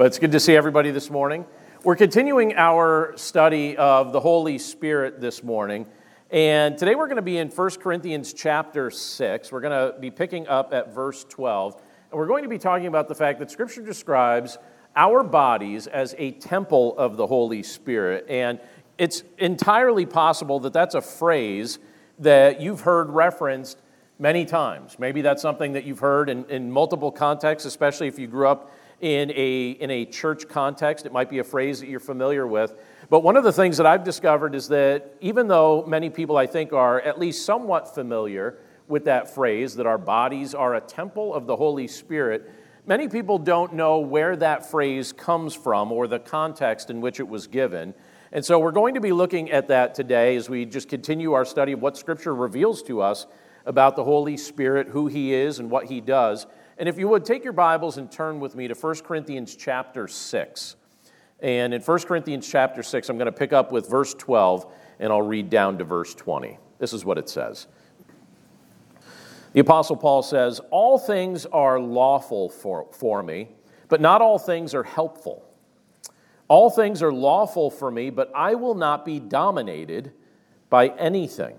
But it's good to see everybody this morning. We're continuing our study of the Holy Spirit this morning. And today we're going to be in 1 Corinthians chapter 6. We're going to be picking up at verse 12. And we're going to be talking about the fact that Scripture describes our bodies as a temple of the Holy Spirit. And it's entirely possible that that's a phrase that you've heard referenced many times. Maybe that's something that you've heard in, in multiple contexts, especially if you grew up in a, in a church context. It might be a phrase that you're familiar with. But one of the things that I've discovered is that even though many people, I think, are at least somewhat familiar with that phrase, that our bodies are a temple of the Holy Spirit, many people don't know where that phrase comes from or the context in which it was given. And so we're going to be looking at that today as we just continue our study of what Scripture reveals to us about the Holy Spirit, who He is, and what He does. And if you would, take your Bibles and turn with me to 1 Corinthians chapter 6. And in 1 Corinthians chapter 6, I'm going to pick up with verse 12 and I'll read down to verse 20. This is what it says. The Apostle Paul says, All things are lawful for, for me, but not all things are helpful. All things are lawful for me, but I will not be dominated by anything.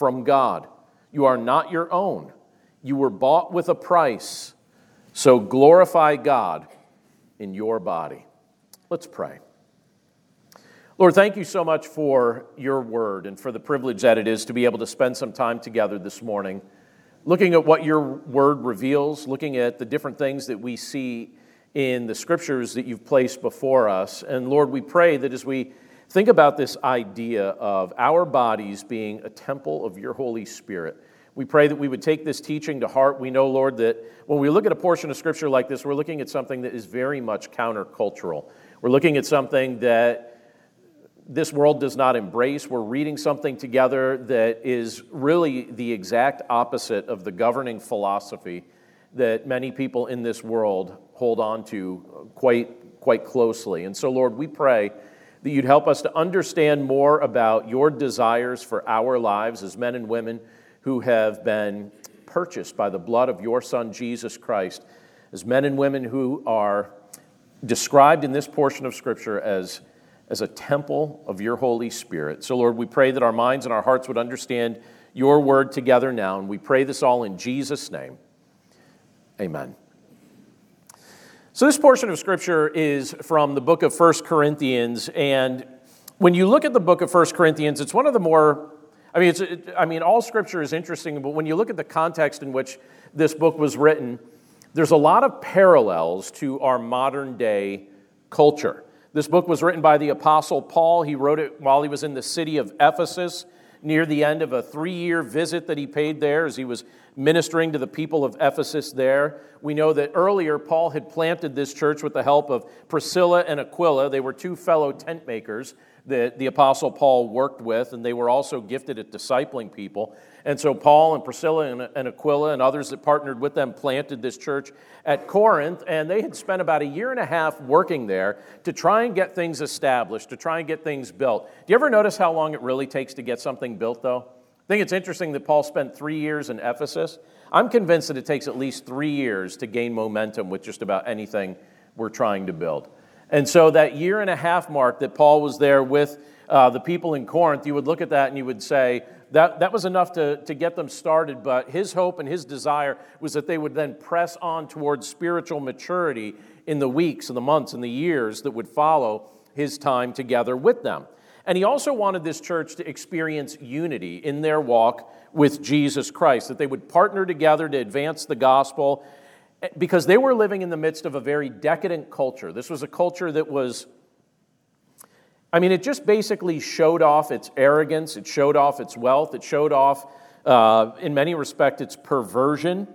from God. You are not your own. You were bought with a price. So glorify God in your body. Let's pray. Lord, thank you so much for your word and for the privilege that it is to be able to spend some time together this morning, looking at what your word reveals, looking at the different things that we see in the scriptures that you've placed before us. And Lord, we pray that as we Think about this idea of our bodies being a temple of your Holy Spirit. We pray that we would take this teaching to heart. We know, Lord, that when we look at a portion of Scripture like this, we're looking at something that is very much countercultural. We're looking at something that this world does not embrace. We're reading something together that is really the exact opposite of the governing philosophy that many people in this world hold on to quite, quite closely. And so, Lord, we pray that you'd help us to understand more about your desires for our lives as men and women who have been purchased by the blood of your Son, Jesus Christ, as men and women who are described in this portion of Scripture as, as a temple of your Holy Spirit. So, Lord, we pray that our minds and our hearts would understand your word together now, and we pray this all in Jesus' name. Amen. So, this portion of Scripture is from the book of First Corinthians. And when you look at the book of First Corinthians, it's one of the more, I mean, it's, it, I mean, all Scripture is interesting, but when you look at the context in which this book was written, there's a lot of parallels to our modern day culture. This book was written by the Apostle Paul. He wrote it while he was in the city of Ephesus near the end of a three year visit that he paid there as he was ministering to the people of Ephesus there. We know that earlier Paul had planted this church with the help of Priscilla and Aquila. They were two fellow tent makers that the Apostle Paul worked with, and they were also gifted at discipling people. And so Paul and Priscilla and, Aquila and others that partnered with them planted this church at Corinth, and they had spent about a year and a half working there to try and get things established, to try and get things built. Do you ever notice how long it really takes to get something built, though? I think it's interesting that Paul spent three years in Ephesus. I'm convinced that it takes at least three years to gain momentum with just about anything we're trying to build. And so, that year and a half mark that Paul was there with uh, the people in Corinth, you would look at that and you would say, that, that was enough to, to get them started, but his hope and his desire was that they would then press on towards spiritual maturity in the weeks and the months and the years that would follow his time together with them. And he also wanted this church to experience unity in their walk with Jesus Christ, that they would partner together to advance the gospel eh, because they were living in the midst of a very decadent culture. This was a culture that was, I mean, it just basically showed off its arrogance, it showed off its wealth, it showed off, uh, in many respects, its perversion.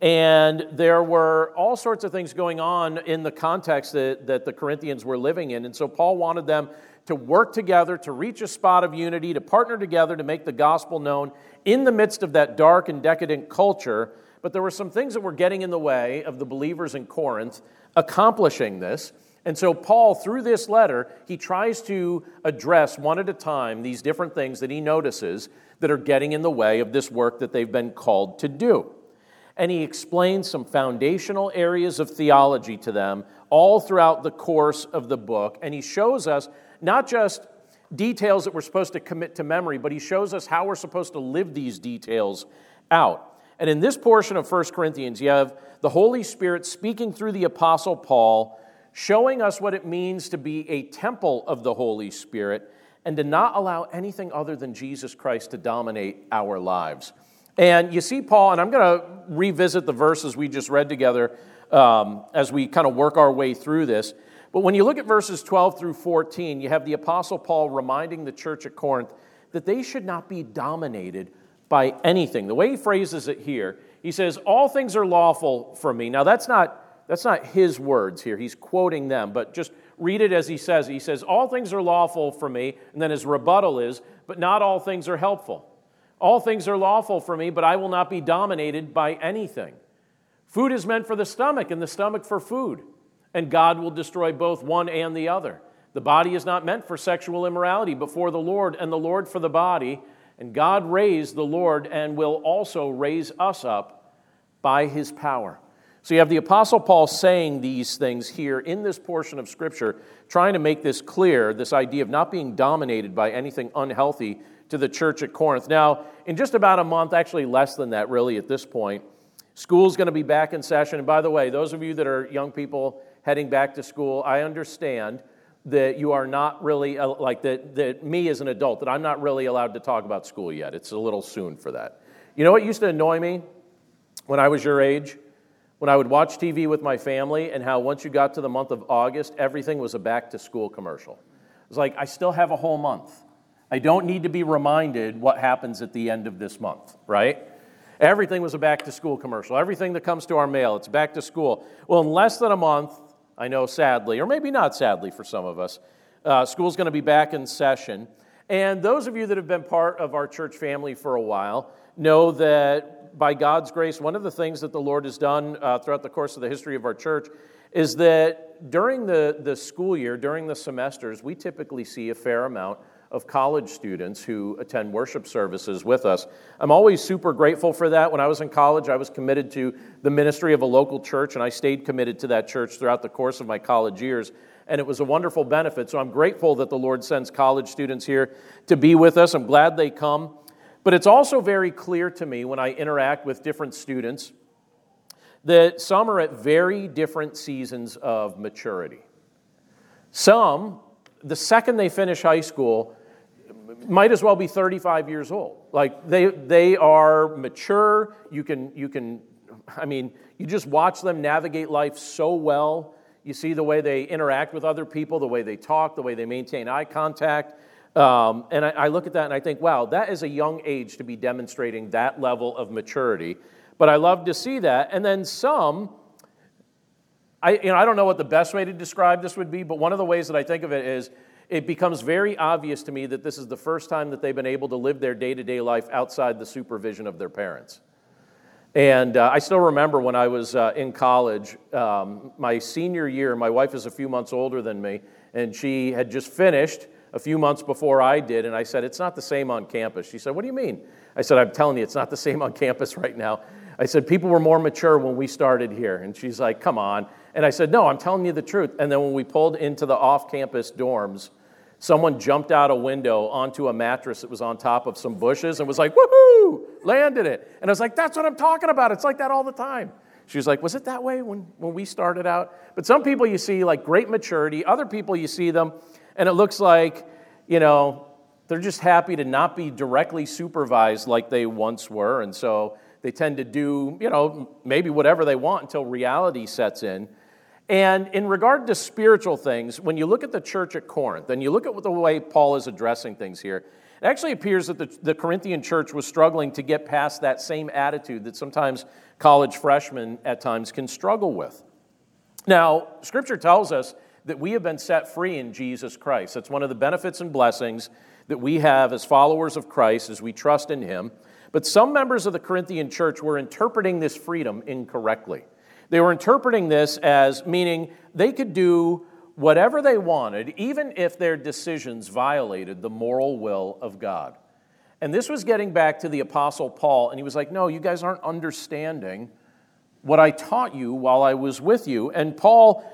And there were all sorts of things going on in the context that, that the Corinthians were living in. And so Paul wanted them to work together, to reach a spot of unity, to partner together to make the gospel known in the midst of that dark and decadent culture but there were some things that were getting in the way of the believers in Corinth accomplishing this. And so, Paul, through this letter, he tries to address one at a time these different things that he notices that are getting in the way of this work that they've been called to do. And he explains some foundational areas of theology to them all throughout the course of the book. And he shows us not just details that we're supposed to commit to memory, but he shows us how we're supposed to live these details out. And in this portion of 1 Corinthians, you have the Holy Spirit speaking through the Apostle Paul, showing us what it means to be a temple of the Holy Spirit and to not allow anything other than Jesus Christ to dominate our lives. And you see, Paul, and I'm going to revisit the verses we just read together um, as we kind of work our way through this. But when you look at verses 12 through 14, you have the Apostle Paul reminding the church at Corinth that they should not be dominated by anything. The way he phrases it here, he says, All things are lawful for me. Now, that's not, that's not his words here. He's quoting them, but just read it as he says. He says, All things are lawful for me. And then his rebuttal is, But not all things are helpful. All things are lawful for me, but I will not be dominated by anything. Food is meant for the stomach, and the stomach for food. And God will destroy both one and the other. The body is not meant for sexual immorality, but for the Lord, and the Lord for the body. And God raised the Lord and will also raise us up by his power. So you have the Apostle Paul saying these things here in this portion of Scripture, trying to make this clear this idea of not being dominated by anything unhealthy to the church at Corinth. Now, in just about a month, actually less than that, really, at this point, school's going to be back in session. And by the way, those of you that are young people heading back to school, I understand that you are not really, uh, like that, that me as an adult, that I'm not really allowed to talk about school yet. It's a little soon for that. You know what used to annoy me when I was your age? When I would watch TV with my family, and how once you got to the month of August, everything was a back to school commercial. It was like, I still have a whole month. I don't need to be reminded what happens at the end of this month, right? Everything was a back to school commercial. Everything that comes to our mail, it's back to school. Well, in less than a month, I know sadly, or maybe not sadly for some of us, uh, school's going to be back in session. And those of you that have been part of our church family for a while know that by God's grace, one of the things that the Lord has done uh, throughout the course of the history of our church is that during the, the school year, during the semesters, we typically see a fair amount of college students who attend worship services with us. I'm always super grateful for that. When I was in college, I was committed to the ministry of a local church, and I stayed committed to that church throughout the course of my college years. And it was a wonderful benefit. So I'm grateful that the Lord sends college students here to be with us. I'm glad they come. But it's also very clear to me when I interact with different students that some are at very different seasons of maturity. Some, the second they finish high school, might as well be 35 years old. Like they, they are mature. You can, you can, I mean, you just watch them navigate life so well. You see the way they interact with other people, the way they talk, the way they maintain eye contact. Um, and I, I look at that and I think, wow, that is a young age to be demonstrating that level of maturity. But I love to see that. And then some, I, you know, I don't know what the best way to describe this would be, but one of the ways that I think of it is it becomes very obvious to me that this is the first time that they've been able to live their day to day life outside the supervision of their parents. And uh, I still remember when I was uh, in college, um, my senior year, my wife is a few months older than me, and she had just finished a few months before I did. And I said, It's not the same on campus. She said, What do you mean? I said, I'm telling you, it's not the same on campus right now. I said, People were more mature when we started here. And she's like, Come on. And I said, No, I'm telling you the truth. And then when we pulled into the off campus dorms, someone jumped out a window onto a mattress that was on top of some bushes and was like, woohoo, landed it. And I was like, that's what I'm talking about. It's like that all the time. She was like, was it that way when, when we started out? But some people you see like great maturity, other people you see them, and it looks like, you know, they're just happy to not be directly supervised like they once were. And so they tend to do, you know, maybe whatever they want until reality sets in. And in regard to spiritual things, when you look at the church at Corinth and you look at the way Paul is addressing things here, it actually appears that the, the Corinthian church was struggling to get past that same attitude that sometimes college freshmen at times can struggle with. Now, Scripture tells us that we have been set free in Jesus Christ. That's one of the benefits and blessings that we have as followers of Christ as we trust in Him. But some members of the Corinthian church were interpreting this freedom incorrectly. They were interpreting this as meaning they could do whatever they wanted, even if their decisions violated the moral will of God. And this was getting back to the Apostle Paul, and he was like, No, you guys aren't understanding what I taught you while I was with you. And Paul,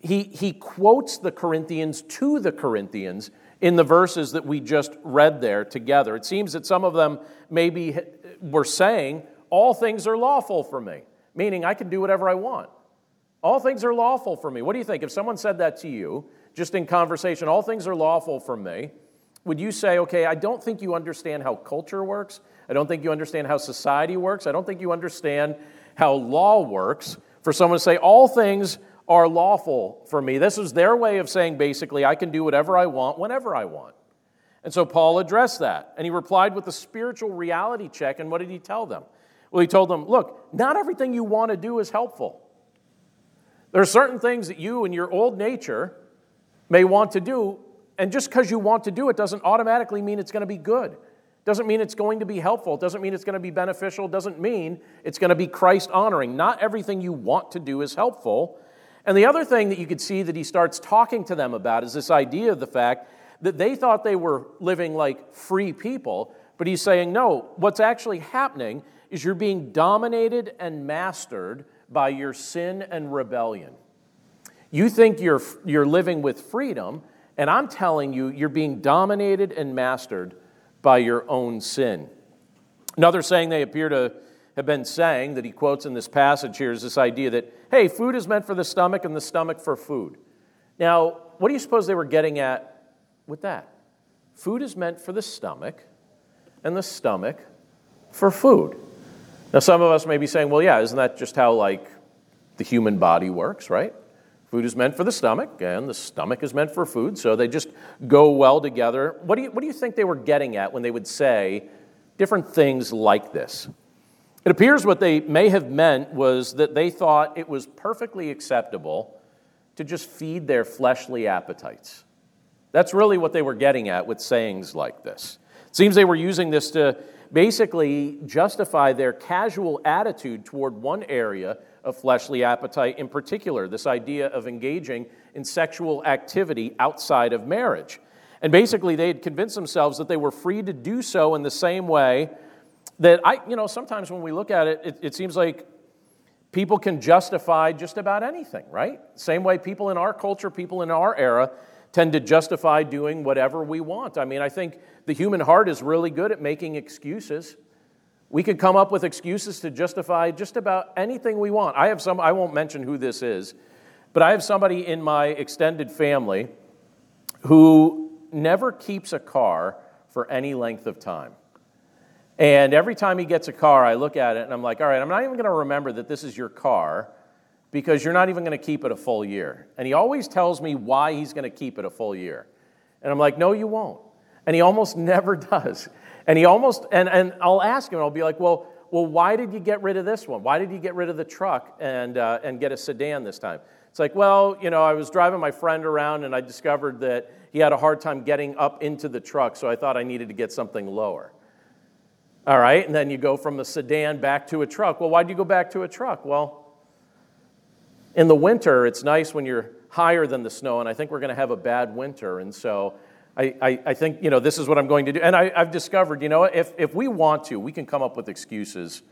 he, he quotes the Corinthians to the Corinthians in the verses that we just read there together. It seems that some of them maybe were saying, All things are lawful for me meaning I can do whatever I want. All things are lawful for me. What do you think? If someone said that to you, just in conversation, all things are lawful for me, would you say, okay, I don't think you understand how culture works. I don't think you understand how society works. I don't think you understand how law works. For someone to say, all things are lawful for me. This is their way of saying basically, I can do whatever I want whenever I want. And so Paul addressed that. And he replied with a spiritual reality check. And what did he tell them? Well, he told them, look, not everything you want to do is helpful. There are certain things that you and your old nature may want to do, and just because you want to do it doesn't automatically mean it's going to be good. Doesn't mean it's going to be helpful. Doesn't mean it's going to be beneficial. Doesn't mean it's going to be Christ honoring. Not everything you want to do is helpful. And the other thing that you could see that he starts talking to them about is this idea of the fact that they thought they were living like free people, but he's saying, no, what's actually happening is you're being dominated and mastered by your sin and rebellion. You think you're, you're living with freedom, and I'm telling you, you're being dominated and mastered by your own sin. Another saying they appear to have been saying that he quotes in this passage here is this idea that, hey, food is meant for the stomach and the stomach for food. Now, what do you suppose they were getting at with that? Food is meant for the stomach and the stomach for food. Now, some of us may be saying, well, yeah, isn't that just how, like, the human body works, right? Food is meant for the stomach, and the stomach is meant for food, so they just go well together. What do you, what do you think they were getting at when they would say different things like this? It appears what they may have meant was that they thought it was perfectly acceptable to just feed their fleshly appetites. That's really what they were getting at with sayings like this. It seems they were using this to basically justify their casual attitude toward one area of fleshly appetite in particular, this idea of engaging in sexual activity outside of marriage. And basically, they had convinced themselves that they were free to do so in the same way that I, you know, sometimes when we look at it, it, it seems like people can justify just about anything, right? Same way people in our culture, people in our era, tend to justify doing whatever we want. I mean, I think the human heart is really good at making excuses. We could come up with excuses to justify just about anything we want. I have some, I won't mention who this is, but I have somebody in my extended family who never keeps a car for any length of time. And every time he gets a car, I look at it and I'm like, all right, I'm not even going to remember that this is your car because you're not even going to keep it a full year. And he always tells me why he's going to keep it a full year. And I'm like, no, you won't. And he almost never does. And he almost, and, and I'll ask him, I'll be like, well, well, why did you get rid of this one? Why did you get rid of the truck and, uh, and get a sedan this time? It's like, well, you know, I was driving my friend around and I discovered that he had a hard time getting up into the truck, so I thought I needed to get something lower. All right, and then you go from a sedan back to a truck. Well, why'd you go back to a truck? Well, in the winter, it's nice when you're higher than the snow, and I think we're going to have a bad winter. And so I, I, I, think, you know, this is what I'm going to do. And I, I've discovered, you know, if, if we want to, we can come up with excuses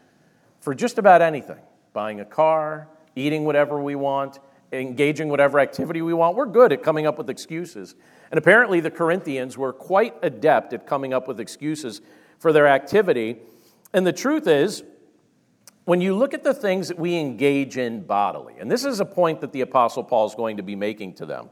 for just about anything buying a car, eating whatever we want, engaging whatever activity we want. We're good at coming up with excuses. And apparently, the Corinthians were quite adept at coming up with excuses for their activity. And the truth is, when you look at the things that we engage in bodily, and this is a point that the Apostle Paul is going to be making to them,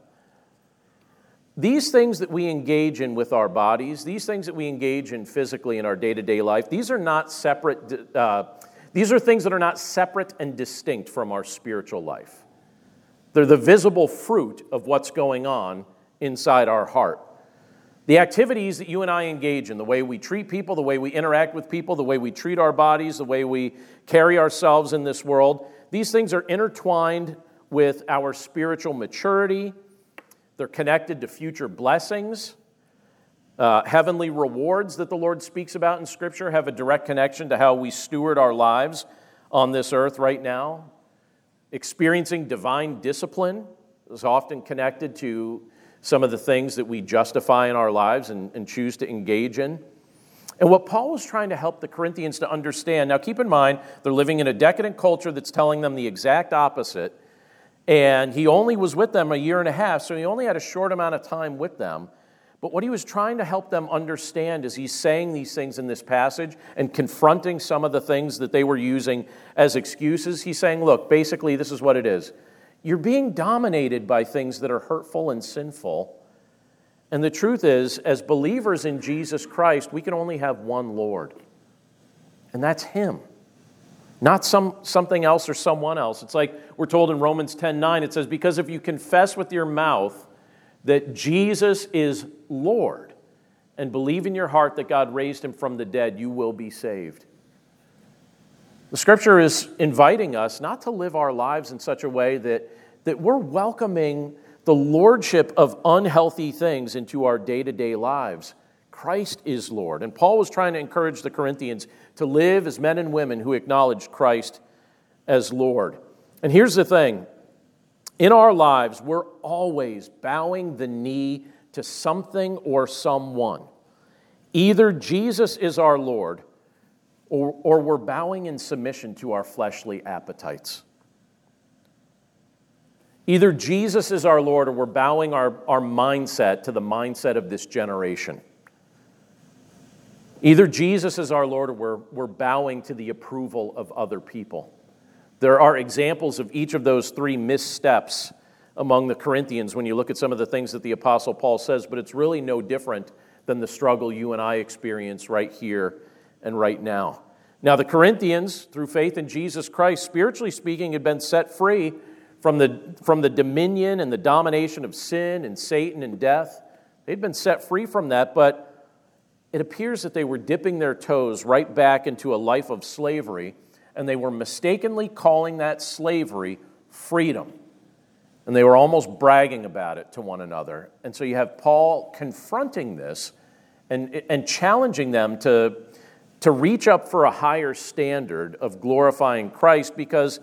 these things that we engage in with our bodies, these things that we engage in physically in our day to day life, these are not separate, uh, these are things that are not separate and distinct from our spiritual life. They're the visible fruit of what's going on inside our heart. The activities that you and I engage in, the way we treat people, the way we interact with people, the way we treat our bodies, the way we carry ourselves in this world, these things are intertwined with our spiritual maturity. They're connected to future blessings. Uh, heavenly rewards that the Lord speaks about in Scripture have a direct connection to how we steward our lives on this earth right now. Experiencing divine discipline is often connected to some of the things that we justify in our lives and, and choose to engage in. And what Paul was trying to help the Corinthians to understand now, keep in mind, they're living in a decadent culture that's telling them the exact opposite. And he only was with them a year and a half, so he only had a short amount of time with them. But what he was trying to help them understand is he's saying these things in this passage and confronting some of the things that they were using as excuses. He's saying, look, basically, this is what it is. You're being dominated by things that are hurtful and sinful. And the truth is, as believers in Jesus Christ, we can only have one Lord, and that's Him. Not some, something else or someone else. It's like we're told in Romans 10 9, it says, Because if you confess with your mouth that Jesus is Lord and believe in your heart that God raised him from the dead, you will be saved. The scripture is inviting us not to live our lives in such a way that, that we're welcoming the lordship of unhealthy things into our day to day lives. Christ is Lord. And Paul was trying to encourage the Corinthians to live as men and women who acknowledge Christ as Lord. And here's the thing in our lives, we're always bowing the knee to something or someone. Either Jesus is our Lord or, or we're bowing in submission to our fleshly appetites. Either Jesus is our Lord or we're bowing our, our mindset to the mindset of this generation. Either Jesus is our Lord or we're, we're bowing to the approval of other people. There are examples of each of those three missteps among the Corinthians when you look at some of the things that the Apostle Paul says, but it's really no different than the struggle you and I experience right here and right now. Now, the Corinthians, through faith in Jesus Christ, spiritually speaking, had been set free from the, from the dominion and the domination of sin and Satan and death. They'd been set free from that, but it appears that they were dipping their toes right back into a life of slavery, and they were mistakenly calling that slavery freedom. And they were almost bragging about it to one another. And so you have Paul confronting this and, and challenging them to, to reach up for a higher standard of glorifying Christ because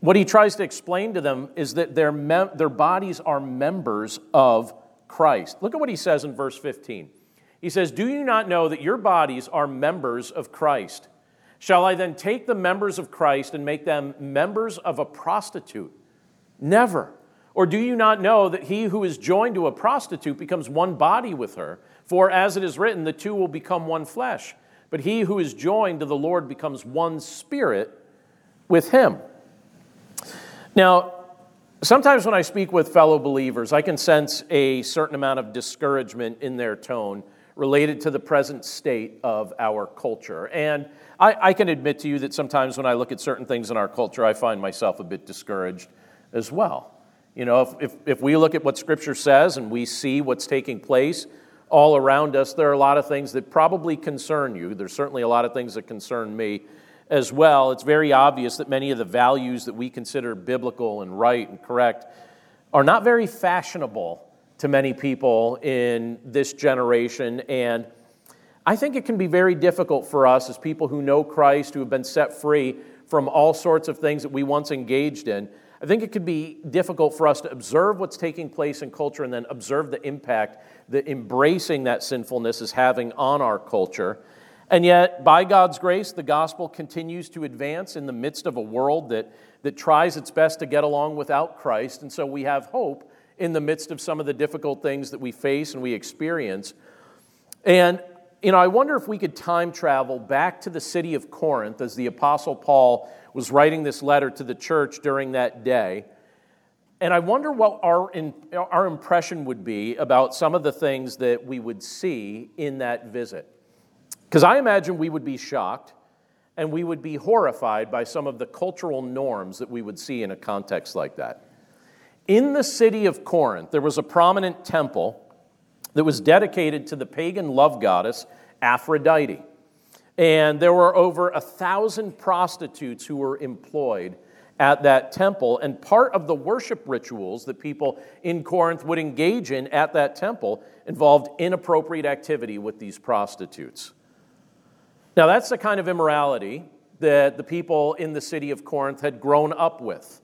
what he tries to explain to them is that their, mem- their bodies are members of Christ. Look at what he says in verse 15. He says, Do you not know that your bodies are members of Christ? Shall I then take the members of Christ and make them members of a prostitute? Never. Or do you not know that he who is joined to a prostitute becomes one body with her? For as it is written, the two will become one flesh. But he who is joined to the Lord becomes one spirit with him. Now, sometimes when I speak with fellow believers, I can sense a certain amount of discouragement in their tone related to the present state of our culture. And I, I, can admit to you that sometimes when I look at certain things in our culture, I find myself a bit discouraged as well. You know, if, if, if, we look at what Scripture says and we see what's taking place all around us, there are a lot of things that probably concern you. There's certainly a lot of things that concern me as well. It's very obvious that many of the values that we consider biblical and right and correct are not very fashionable to many people in this generation. And I think it can be very difficult for us as people who know Christ, who have been set free from all sorts of things that we once engaged in I think it could be difficult for us to observe what's taking place in culture and then observe the impact that embracing that sinfulness is having on our culture. And yet, by God's grace, the gospel continues to advance in the midst of a world that, that tries its best to get along without Christ. And so we have hope in the midst of some of the difficult things that we face and we experience. And, you know, I wonder if we could time travel back to the city of Corinth as the Apostle Paul was writing this letter to the church during that day. And I wonder what our, in, our impression would be about some of the things that we would see in that visit. Because I imagine we would be shocked and we would be horrified by some of the cultural norms that we would see in a context like that. In the city of Corinth, there was a prominent temple that was dedicated to the pagan love goddess Aphrodite. And there were over a thousand prostitutes who were employed at that temple. And part of the worship rituals that people in Corinth would engage in at that temple involved inappropriate activity with these prostitutes. Now, that's the kind of immorality that the people in the city of Corinth had grown up with.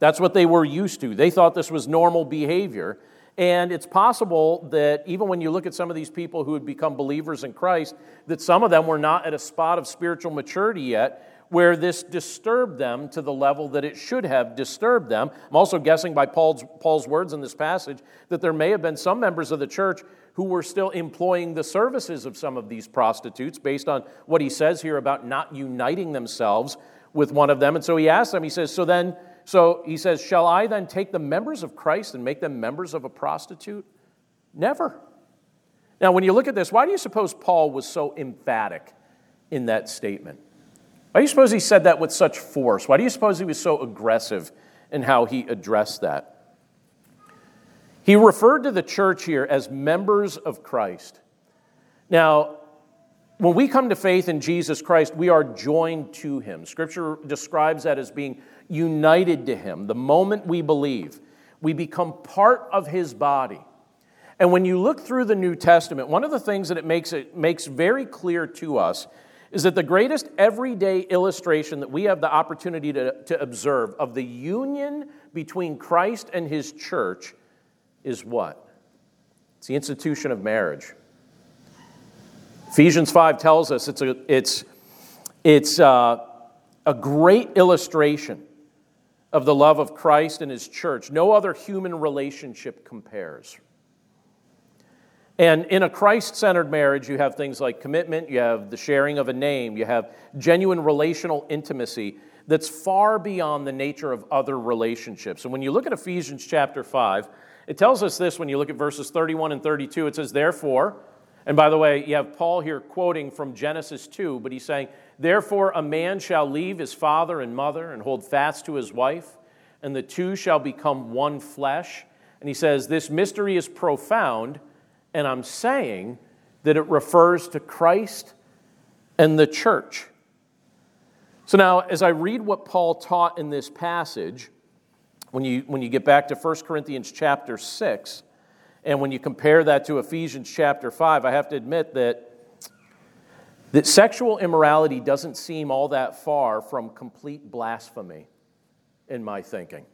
That's what they were used to. They thought this was normal behavior. And it's possible that even when you look at some of these people who had become believers in Christ, that some of them were not at a spot of spiritual maturity yet where this disturbed them to the level that it should have disturbed them. I'm also guessing by Paul's, Paul's words in this passage that there may have been some members of the church who were still employing the services of some of these prostitutes based on what he says here about not uniting themselves with one of them. And so he asks them, he says, So then, so he says, Shall I then take the members of Christ and make them members of a prostitute? Never. Now, when you look at this, why do you suppose Paul was so emphatic in that statement? Why do you suppose he said that with such force? Why do you suppose he was so aggressive in how he addressed that? He referred to the church here as members of Christ. Now, when we come to faith in Jesus Christ, we are joined to him. Scripture describes that as being united to him. The moment we believe, we become part of his body. And when you look through the New Testament, one of the things that it makes it makes very clear to us is that the greatest everyday illustration that we have the opportunity to, to observe of the union between Christ and his church is what? It's the institution of marriage. Ephesians 5 tells us it's a, it's, it's uh, a great illustration of the love of Christ and his church. No other human relationship compares. And in a Christ centered marriage, you have things like commitment, you have the sharing of a name, you have genuine relational intimacy that's far beyond the nature of other relationships. And when you look at Ephesians chapter 5, it tells us this when you look at verses 31 and 32. It says, Therefore, and by the way, you have Paul here quoting from Genesis 2, but he's saying, Therefore, a man shall leave his father and mother and hold fast to his wife, and the two shall become one flesh. And he says, This mystery is profound, and I'm saying that it refers to Christ and the church. So now, as I read what Paul taught in this passage, when you, when you get back to 1 Corinthians chapter 6, and when you compare that to Ephesians chapter 5, I have to admit that, that sexual immorality doesn't seem all that far from complete blasphemy in my thinking.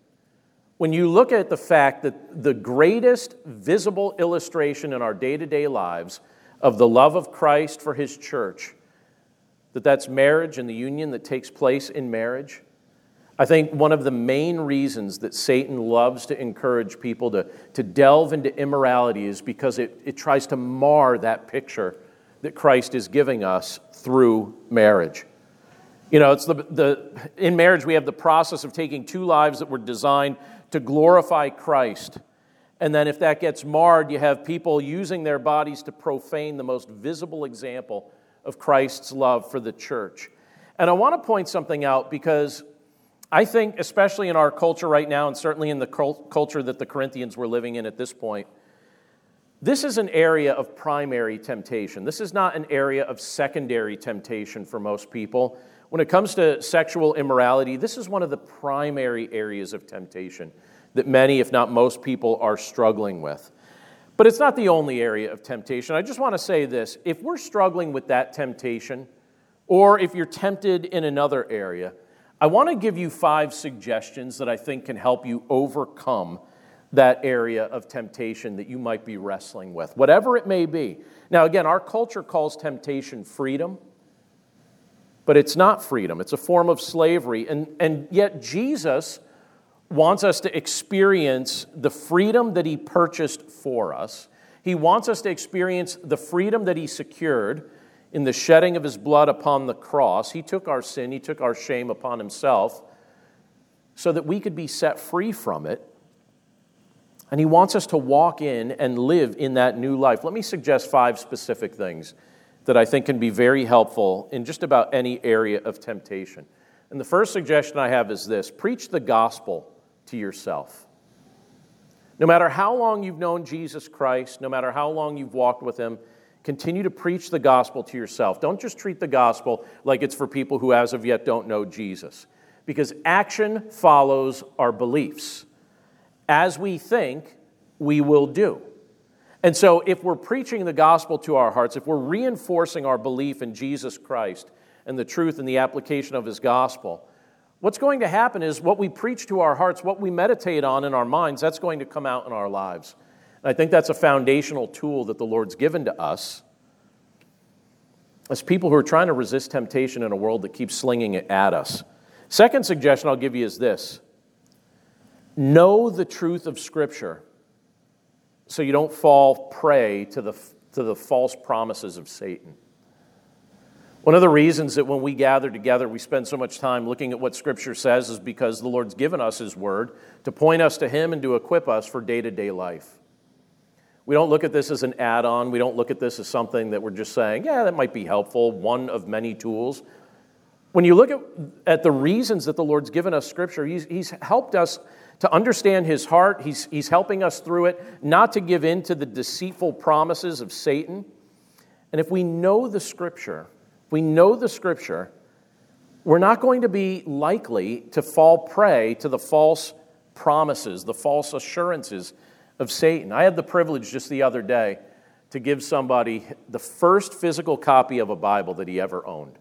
When you look at the fact that the greatest visible illustration in our day to day lives of the love of Christ for his church, that that's marriage and the union that takes place in marriage, I think one of the main reasons that Satan loves to encourage people to, to delve into immorality is because it, it tries to mar that picture that Christ is giving us through marriage. You know, it's the, the, in marriage, we have the process of taking two lives that were designed to glorify Christ. And then, if that gets marred, you have people using their bodies to profane the most visible example of Christ's love for the church. And I want to point something out because I think, especially in our culture right now, and certainly in the culture that the Corinthians were living in at this point, this is an area of primary temptation. This is not an area of secondary temptation for most people. When it comes to sexual immorality, this is one of the primary areas of temptation that many, if not most people, are struggling with. But it's not the only area of temptation. I just want to say this if we're struggling with that temptation, or if you're tempted in another area, I want to give you five suggestions that I think can help you overcome that area of temptation that you might be wrestling with, whatever it may be. Now, again, our culture calls temptation freedom, but it's not freedom, it's a form of slavery. And, and yet, Jesus wants us to experience the freedom that He purchased for us. He wants us to experience the freedom that He secured in the shedding of His blood upon the cross. He took our sin, He took our shame upon Himself so that we could be set free from it and he wants us to walk in and live in that new life. Let me suggest five specific things that I think can be very helpful in just about any area of temptation. And the first suggestion I have is this preach the gospel to yourself. No matter how long you've known Jesus Christ, no matter how long you've walked with him, continue to preach the gospel to yourself. Don't just treat the gospel like it's for people who, as of yet, don't know Jesus. Because action follows our beliefs as we think, we will do. And so, if we're preaching the gospel to our hearts, if we're reinforcing our belief in Jesus Christ and the truth and the application of his gospel, what's going to happen is what we preach to our hearts, what we meditate on in our minds, that's going to come out in our lives. And I think that's a foundational tool that the Lord's given to us as people who are trying to resist temptation in a world that keeps slinging it at us. Second suggestion I'll give you is this Know the truth of Scripture so you don't fall prey to the, to the false promises of Satan. One of the reasons that when we gather together, we spend so much time looking at what Scripture says is because the Lord's given us His Word to point us to Him and to equip us for day to day life. We don't look at this as an add on. We don't look at this as something that we're just saying, yeah, that might be helpful, one of many tools. When you look at, at the reasons that the Lord's given us Scripture, He's, he's helped us to understand his heart. He's, he's helping us through it, not to give in to the deceitful promises of Satan. And if we know the scripture, we know the scripture, we're not going to be likely to fall prey to the false promises, the false assurances of Satan. I had the privilege just the other day to give somebody the first physical copy of a Bible that he ever owned.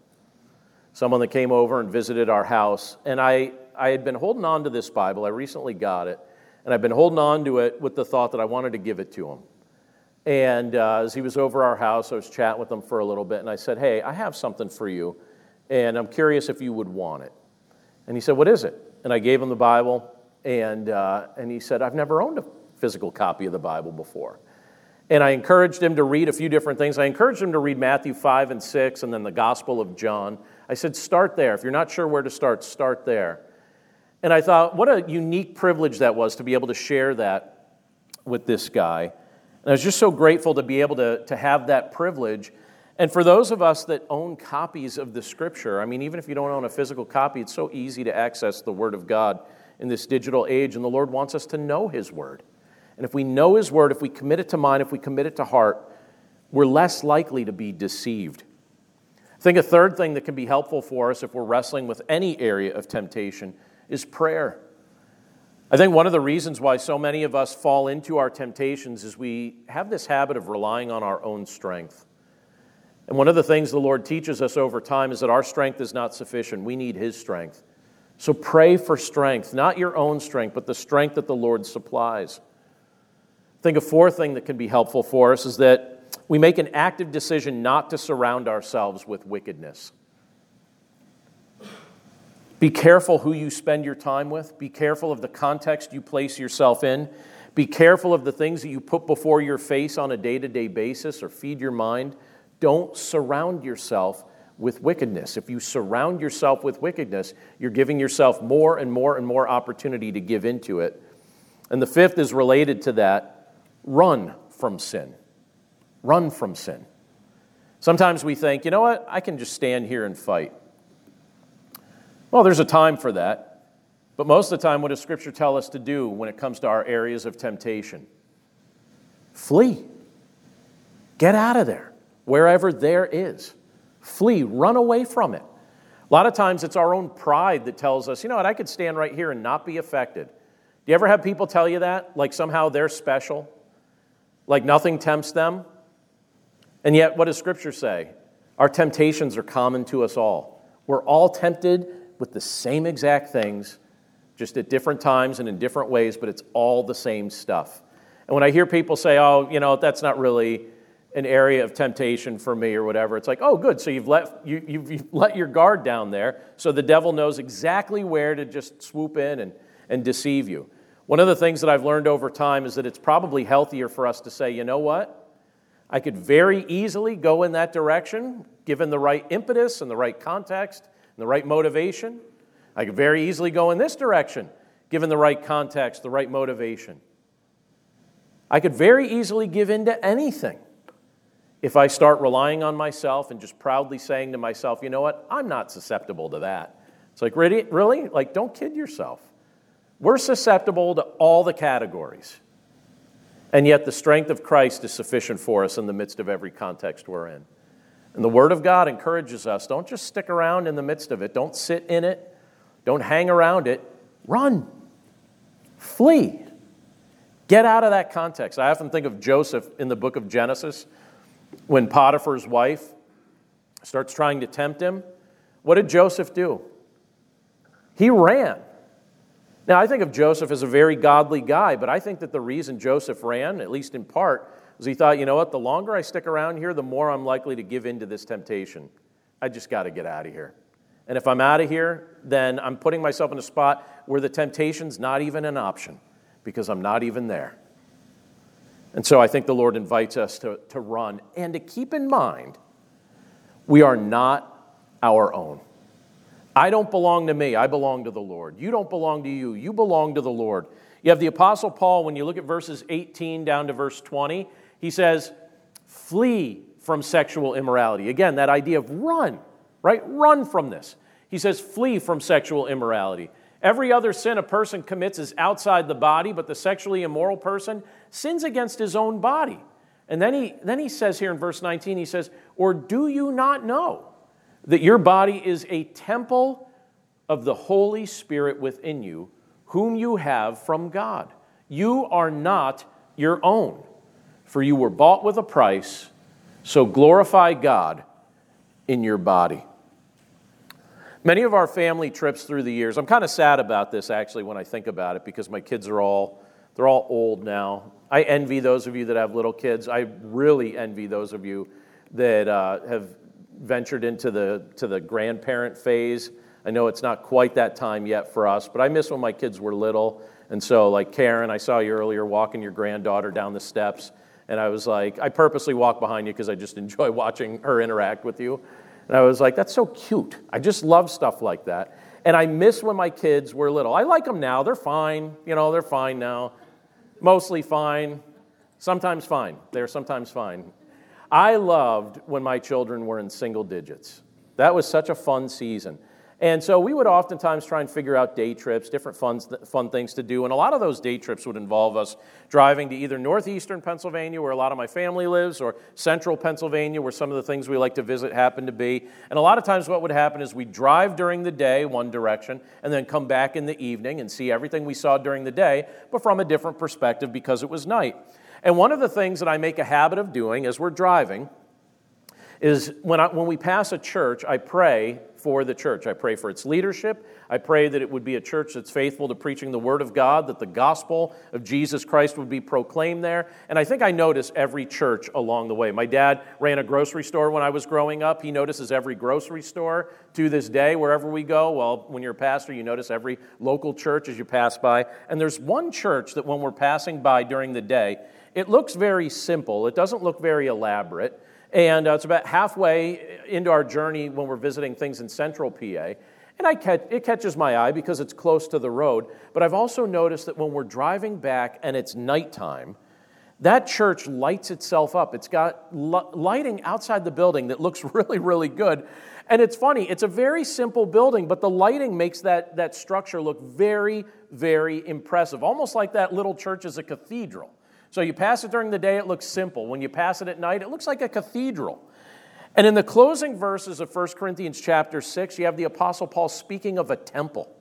Someone that came over and visited our house, and I I had been holding on to this Bible. I recently got it, and I've been holding on to it with the thought that I wanted to give it to him. And uh, as he was over our house, I was chatting with him for a little bit, and I said, Hey, I have something for you, and I'm curious if you would want it. And he said, What is it? And I gave him the Bible, and, uh, and he said, I've never owned a physical copy of the Bible before. And I encouraged him to read a few different things. I encouraged him to read Matthew 5 and 6, and then the Gospel of John. I said, Start there. If you're not sure where to start, start there. And I thought, what a unique privilege that was to be able to share that with this guy. And I was just so grateful to be able to, to have that privilege. And for those of us that own copies of the scripture, I mean, even if you don't own a physical copy, it's so easy to access the Word of God in this digital age. And the Lord wants us to know His Word. And if we know His Word, if we commit it to mind, if we commit it to heart, we're less likely to be deceived. I think a third thing that can be helpful for us if we're wrestling with any area of temptation is prayer. I think one of the reasons why so many of us fall into our temptations is we have this habit of relying on our own strength. And one of the things the Lord teaches us over time is that our strength is not sufficient. We need His strength. So pray for strength, not your own strength, but the strength that the Lord supplies. I think a fourth thing that can be helpful for us is that we make an active decision not to surround ourselves with wickedness. Be careful who you spend your time with. Be careful of the context you place yourself in. Be careful of the things that you put before your face on a day to day basis or feed your mind. Don't surround yourself with wickedness. If you surround yourself with wickedness, you're giving yourself more and more and more opportunity to give into it. And the fifth is related to that run from sin. Run from sin. Sometimes we think, you know what, I can just stand here and fight. Well, there's a time for that. But most of the time, what does Scripture tell us to do when it comes to our areas of temptation? Flee. Get out of there, wherever there is. Flee. Run away from it. A lot of times, it's our own pride that tells us, you know what, I could stand right here and not be affected. Do you ever have people tell you that? Like somehow they're special? Like nothing tempts them? And yet, what does Scripture say? Our temptations are common to us all. We're all tempted with the same exact things, just at different times and in different ways, but it's all the same stuff. And when I hear people say, oh, you know, that's not really an area of temptation for me or whatever, it's like, oh, good. So you've let, you, you've, you've let your guard down there so the devil knows exactly where to just swoop in and, and deceive you. One of the things that I've learned over time is that it's probably healthier for us to say, you know what? I could very easily go in that direction given the right impetus and the right context and the right motivation. I could very easily go in this direction given the right context, the right motivation. I could very easily give in to anything if I start relying on myself and just proudly saying to myself, you know what, I'm not susceptible to that. It's like, really? Really? Like, don't kid yourself. We're susceptible to all the categories. And yet, the strength of Christ is sufficient for us in the midst of every context we're in. And the Word of God encourages us don't just stick around in the midst of it, don't sit in it, don't hang around it. Run, flee. Get out of that context. I often think of Joseph in the book of Genesis when Potiphar's wife starts trying to tempt him. What did Joseph do? He ran. Now, I think of Joseph as a very godly guy, but I think that the reason Joseph ran, at least in part, was he thought, you know what, the longer I stick around here, the more I'm likely to give in to this temptation. I just got to get out of here. And if I'm out of here, then I'm putting myself in a spot where the temptation's not even an option because I'm not even there. And so I think the Lord invites us to, to run and to keep in mind we are not our own. I don't belong to me, I belong to the Lord. You don't belong to you, you belong to the Lord. You have the Apostle Paul, when you look at verses 18 down to verse 20, he says, Flee from sexual immorality. Again, that idea of run, right? Run from this. He says, Flee from sexual immorality. Every other sin a person commits is outside the body, but the sexually immoral person sins against his own body. And then he, then he says here in verse 19, he says, Or do you not know? That your body is a temple of the Holy Spirit within you, whom you have from God. You are not your own, for you were bought with a price, so glorify God in your body. Many of our family trips through the years, I'm kind of sad about this actually when I think about it because my kids are all they're all old now. I envy those of you that have little kids. I really envy those of you that uh, have ventured into the, to the grandparent phase. I know it's not quite that time yet for us, but I miss when my kids were little. And so, like Karen, I saw you earlier walking your granddaughter down the steps. And I was like, I purposely walked behind you because I just enjoy watching her interact with you. And I was like, that's so cute. I just love stuff like that. And I miss when my kids were little. I like them now. They're fine. You know, they're fine now. Mostly fine. Sometimes fine. They're sometimes fine. I loved when my children were in single digits. That was such a fun season. And so we would oftentimes try and figure out day trips, different fun, fun things to do. And a lot of those day trips would involve us driving to either northeastern Pennsylvania, where a lot of my family lives, or central Pennsylvania, where some of the things we like to visit happen to be. And a lot of times what would happen is we'd drive during the day, one direction, and then come back in the evening and see everything we saw during the day, but from a different perspective because it was night. And one of the things that I make a habit of doing as we're driving is when, I, when we pass a church, I pray for the church. I pray for its leadership. I pray that it would be a church that's faithful to preaching the Word of God, that the gospel of Jesus Christ would be proclaimed there. And I think I notice every church along the way. My dad ran a grocery store when I was growing up. He notices every grocery store to this day, wherever we go. Well, when you're a pastor, you notice every local church as you pass by. And there's one church that when we're passing by during the day, it looks very simple, it doesn't look very elaborate. And uh, it's about halfway into our journey when we're visiting things in central PA. And catch, it catches my eye because it's close to the road. But I've also noticed that when we're driving back and it's nighttime, that church lights itself up. It's got lighting outside the building that looks really, really good. And it's funny, it's a very simple building, but the lighting makes that, that structure look very, very impressive, almost like that little church is a cathedral. So you pass it during the day, it looks simple. When you pass it at night, it looks like a cathedral. And in the closing verses of 1 Corinthians chapter 6, you have the Apostle Paul speaking of a temple.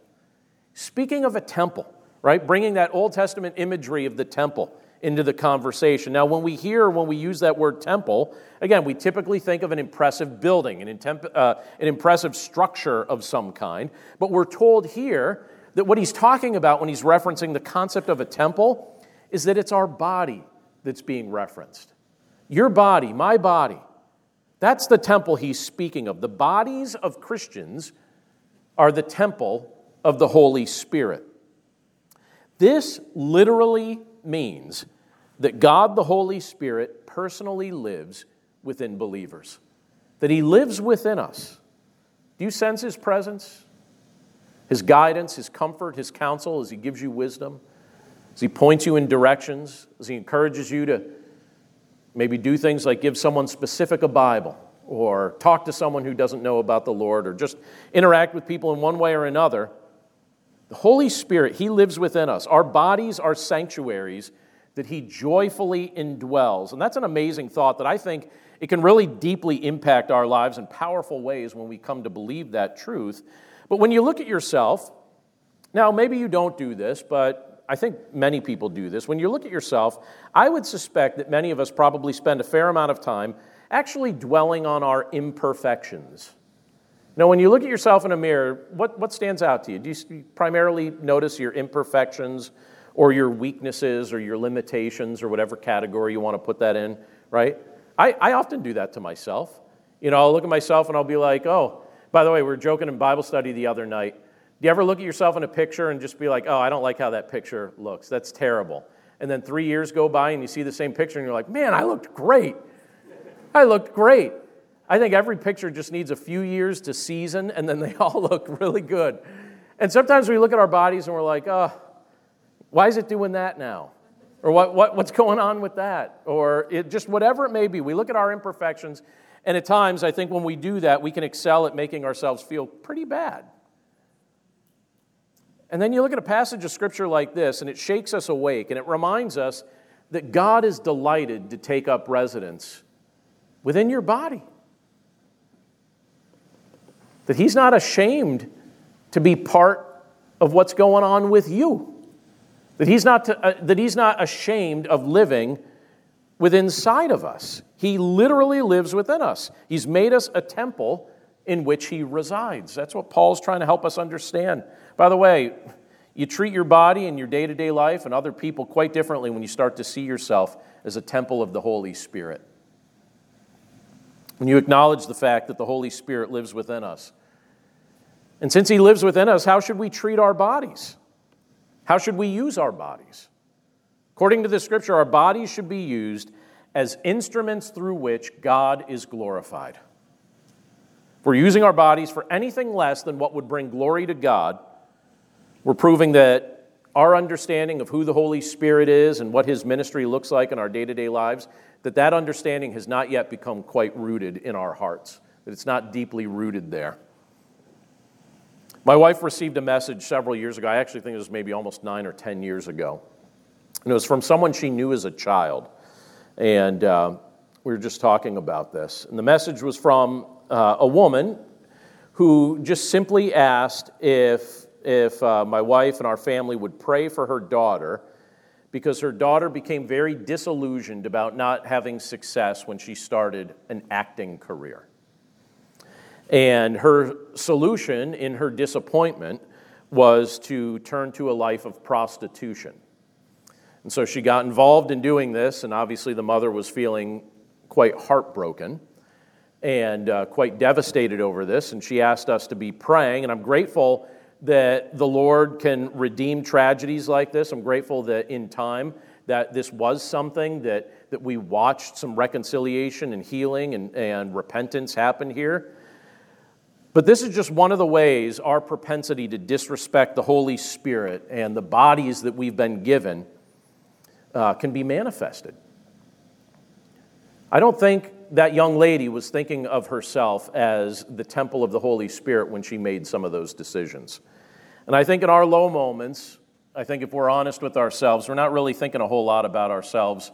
Speaking of a temple, right? Bringing that Old Testament imagery of the temple into the conversation. Now, when we hear, when we use that word temple, again, we typically think of an impressive building, an, uh, an impressive structure of some kind. But we're told here that what he's talking about when he's referencing the concept of a temple is that it's our body that's being referenced. Your body, my body. That's the temple he's speaking of. The bodies of Christians are the temple of the Holy Spirit. This literally means that God the Holy Spirit personally lives within believers, that He lives within us. Do you sense His presence? His guidance, His comfort, His counsel as He gives you wisdom, He points you in directions, He encourages you to maybe do things like give someone specific a Bible or talk to someone who doesn't know about the Lord or just interact with people in one way or another. The Holy Spirit, He lives within us. Our bodies are sanctuaries that He joyfully indwells. And that's an amazing thought that I think it can really deeply impact our lives in powerful ways when we come to believe that truth. But when you look at yourself, now maybe you don't do this, but I think many people do this. When you look at yourself, I would suspect that many of us probably spend a fair amount of time actually dwelling on our imperfections. Now, when you look at yourself in a mirror, what, what stands out to you? Do you primarily notice your imperfections? or your weaknesses or your limitations or whatever category you want to put that in, right? I, I often do that to myself. You know, I'll look at myself and I'll be like, oh, by the way, we were joking in Bible study the other night. Do you ever look at yourself in a picture and just be like, oh, I don't like how that picture looks? That's terrible. And then three years go by and you see the same picture and you're like, man, I looked great. I looked great. I think every picture just needs a few years to season and then they all look really good. And sometimes we look at our bodies and we're like, oh, why is it doing that now? Or what, what, what's going on with that? Or it, just whatever it may be. We look at our imperfections, and at times, I think when we do that, we can excel at making ourselves feel pretty bad. And then you look at a passage of scripture like this, and it shakes us awake, and it reminds us that God is delighted to take up residence within your body. That He's not ashamed to be part of what's going on with you. That he's not, to, uh, that he's not ashamed of living within inside of us. He literally lives within us. He's made us a temple in which he resides. That's what Paul's trying to help us understand. By the way, you treat your body and your day to day life and other people quite differently when you start to see yourself as a temple of the Holy Spirit. When you acknowledge the fact that the Holy Spirit lives within us. And since he lives within us, how should we treat our bodies? How should we use our bodies? According to the scripture, our bodies should be used as instruments through which God is glorified. If we're using our bodies for anything less than what would bring glory to God, we're proving that our understanding of who the Holy Spirit is and what his ministry looks like in our day-to-day lives, that that understanding has not yet become quite rooted in our hearts, that it's not deeply rooted there. My wife received a message several years ago. I actually think it was maybe almost nine or 10 years ago. And it was from someone she knew as a child. And uh, we were just talking about this. And the message was from uh, a woman who just simply asked if, if uh, my wife and our family would pray for her daughter because her daughter became very disillusioned about not having success when she started an acting career. And her solution in her disappointment was to turn to a life of prostitution. And so she got involved in doing this, and obviously the mother was feeling quite heartbroken and uh, quite devastated over this. And she asked us to be praying, and I'm grateful that the Lord can redeem tragedies like this. I'm grateful that in time that this was something that, that we watched some reconciliation and healing and, and repentance happen here. But this is just one of the ways our propensity to disrespect the Holy Spirit and the bodies that we've been given uh, can be manifested. I don't think that young lady was thinking of herself as the temple of the Holy Spirit when she made some of those decisions. And I think in our low moments, I think if we're honest with ourselves, we're not really thinking a whole lot about ourselves,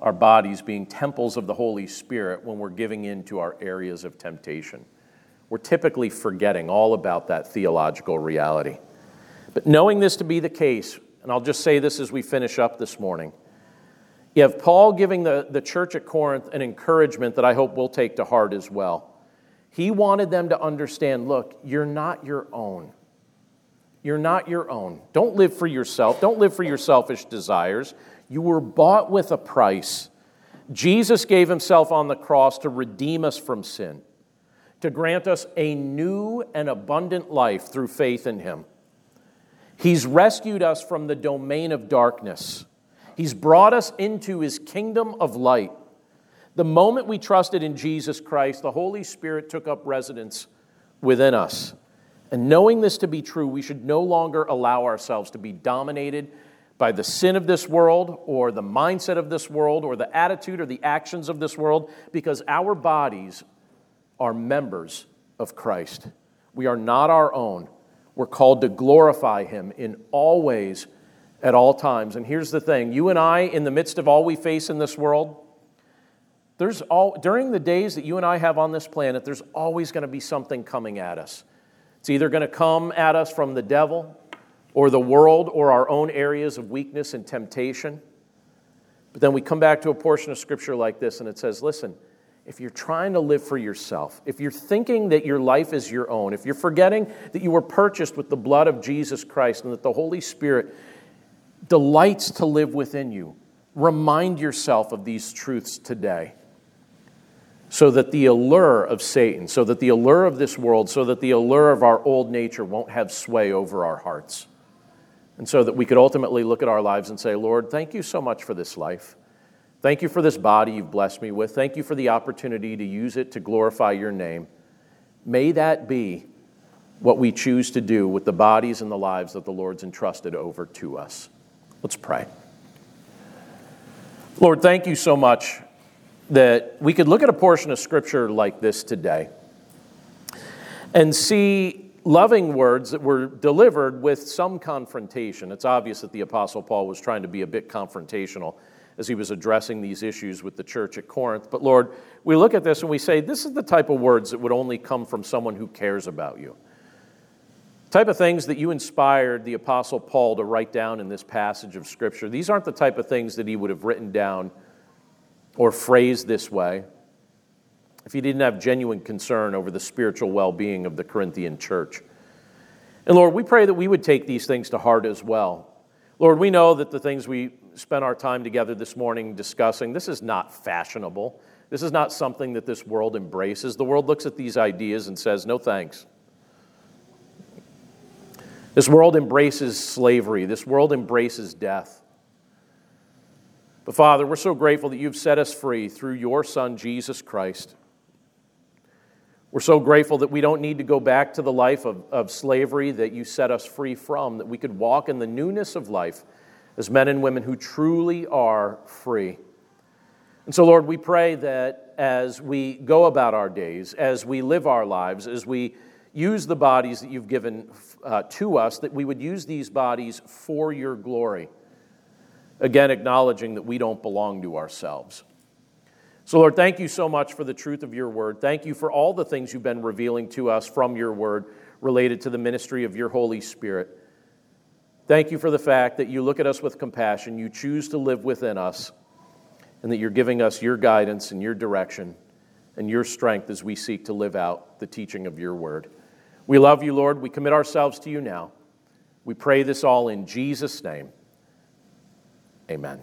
our bodies being temples of the Holy Spirit when we're giving in to our areas of temptation we're typically forgetting all about that theological reality. But knowing this to be the case, and I'll just say this as we finish up this morning, you have Paul giving the, the church at Corinth an encouragement that I hope we'll take to heart as well. He wanted them to understand look, you're not your own. You're not your own. Don't live for yourself. Don't live for your selfish desires. You were bought with a price. Jesus gave himself on the cross to redeem us from sin, to grant us a new and abundant life through faith in him. He's rescued us from the domain of darkness. He's brought us into his kingdom of light. The moment we trusted in Jesus Christ, the Holy Spirit took up residence within us. And knowing this to be true, we should no longer allow ourselves to be dominated by the sin of this world or the mindset of this world or the attitude or the actions of this world because our bodies are members of Christ. We are not our own. We're called to glorify Him in all ways at all times. And here's the thing you and I, in the midst of all we face in this world, there's all, during the days that you and I have on this planet, there's always going to be something coming at us. It's either going to come at us from the devil or the world or our own areas of weakness and temptation. But then we come back to a portion of scripture like this, and it says, listen, if you're trying to live for yourself, if you're thinking that your life is your own, if you're forgetting that you were purchased with the blood of Jesus Christ and that the Holy Spirit delights to live within you, remind yourself of these truths today so that the allure of Satan, so that the allure of this world, so that the allure of our old nature won't have sway over our hearts. And so that we could ultimately look at our lives and say, Lord, thank you so much for this life. Thank you for this body you've blessed me with. Thank you for the opportunity to use it to glorify your name. May that be what we choose to do with the bodies and the lives that the Lord's entrusted over to us. Let's pray. Lord, thank you so much that we could look at a portion of Scripture like this today and see loving words that were delivered with some confrontation. It's obvious that the Apostle Paul was trying to be a bit confrontational as he was addressing these issues with the church at Corinth. But Lord, we look at this and we say, this is the type of words that would only come from someone who cares about you. Type of things that you inspired the Apostle Paul to write down in this passage of Scripture. These aren't the type of things that he would have written down or phrased this way if he didn't have genuine concern over the spiritual well being of the Corinthian church. And Lord, we pray that we would take these things to heart as well. Lord, we know that the things we spent our time together this morning discussing, this is not fashionable. This is not something that this world embraces. The world looks at these ideas and says, no thanks. This world embraces slavery. This world embraces death. But Father, we're so grateful that you've set us free through your Son, Jesus Christ. We're so grateful that we don't need to go back to the life of, of slavery that you set us free from, that we could walk in the newness of life as men and women who truly are free. And so, Lord, we pray that as we go about our days, as we live our lives, as we use the bodies that you've given uh, to us, that we would use these bodies for your glory. Again, acknowledging that we don't belong to ourselves. So, Lord, thank you so much for the truth of your word. Thank you for all the things you've been revealing to us from your word related to the ministry of your Holy Spirit. Thank you for the fact that you look at us with compassion, you choose to live within us, and that you're giving us your guidance and your direction and your strength as we seek to live out the teaching of your word. We love you, Lord. We commit ourselves to you now. We pray this all in Jesus' name. Amen.